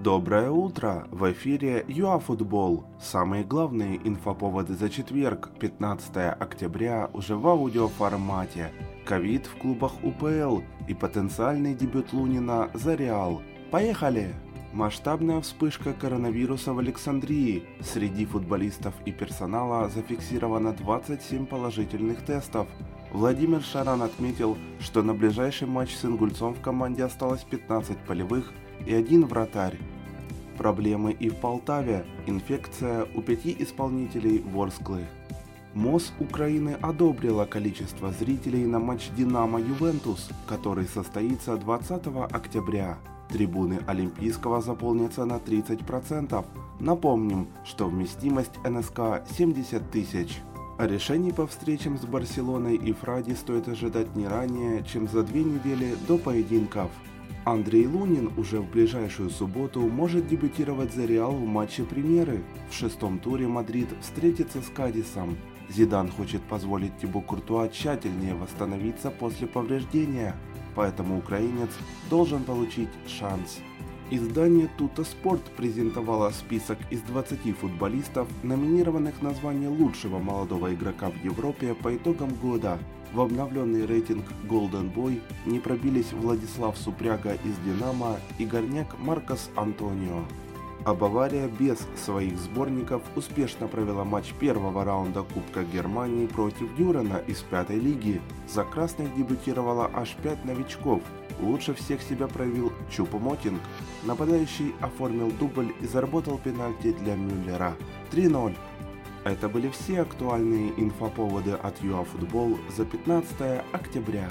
Доброе утро! В эфире ЮАФутбол. Самые главные инфоповоды за четверг, 15 октября, уже в аудиоформате. Ковид в клубах УПЛ и потенциальный дебют Лунина за Реал. Поехали! Масштабная вспышка коронавируса в Александрии. Среди футболистов и персонала зафиксировано 27 положительных тестов. Владимир Шаран отметил, что на ближайший матч с Ингульцом в команде осталось 15 полевых и один вратарь. Проблемы и в Полтаве. Инфекция у пяти исполнителей Ворсклы. МОЗ Украины одобрила количество зрителей на матч «Динамо-Ювентус», который состоится 20 октября. Трибуны Олимпийского заполнятся на 30%. Напомним, что вместимость НСК 70 тысяч. А решений по встречам с Барселоной и Фради стоит ожидать не ранее, чем за две недели до поединков. Андрей Лунин уже в ближайшую субботу может дебютировать за Реал в матче премьеры. В шестом туре Мадрид встретится с Кадисом. Зидан хочет позволить Тибу Куртуа тщательнее восстановиться после повреждения, поэтому украинец должен получить шанс. Издание Тута Спорт презентовало список из 20 футболистов, номинированных на звание лучшего молодого игрока в Европе по итогам года. В обновленный рейтинг Golden Boy не пробились Владислав Супряга из Динамо и горняк Маркос Антонио. А Бавария без своих сборников успешно провела матч первого раунда Кубка Германии против Дюрена из пятой лиги. За красных дебютировало аж пять новичков. Лучше всех себя проявил Чупа Мотинг. Нападающий оформил дубль и заработал пенальти для Мюллера. 3-0. Это были все актуальные инфоповоды от ЮАФутбол за 15 октября.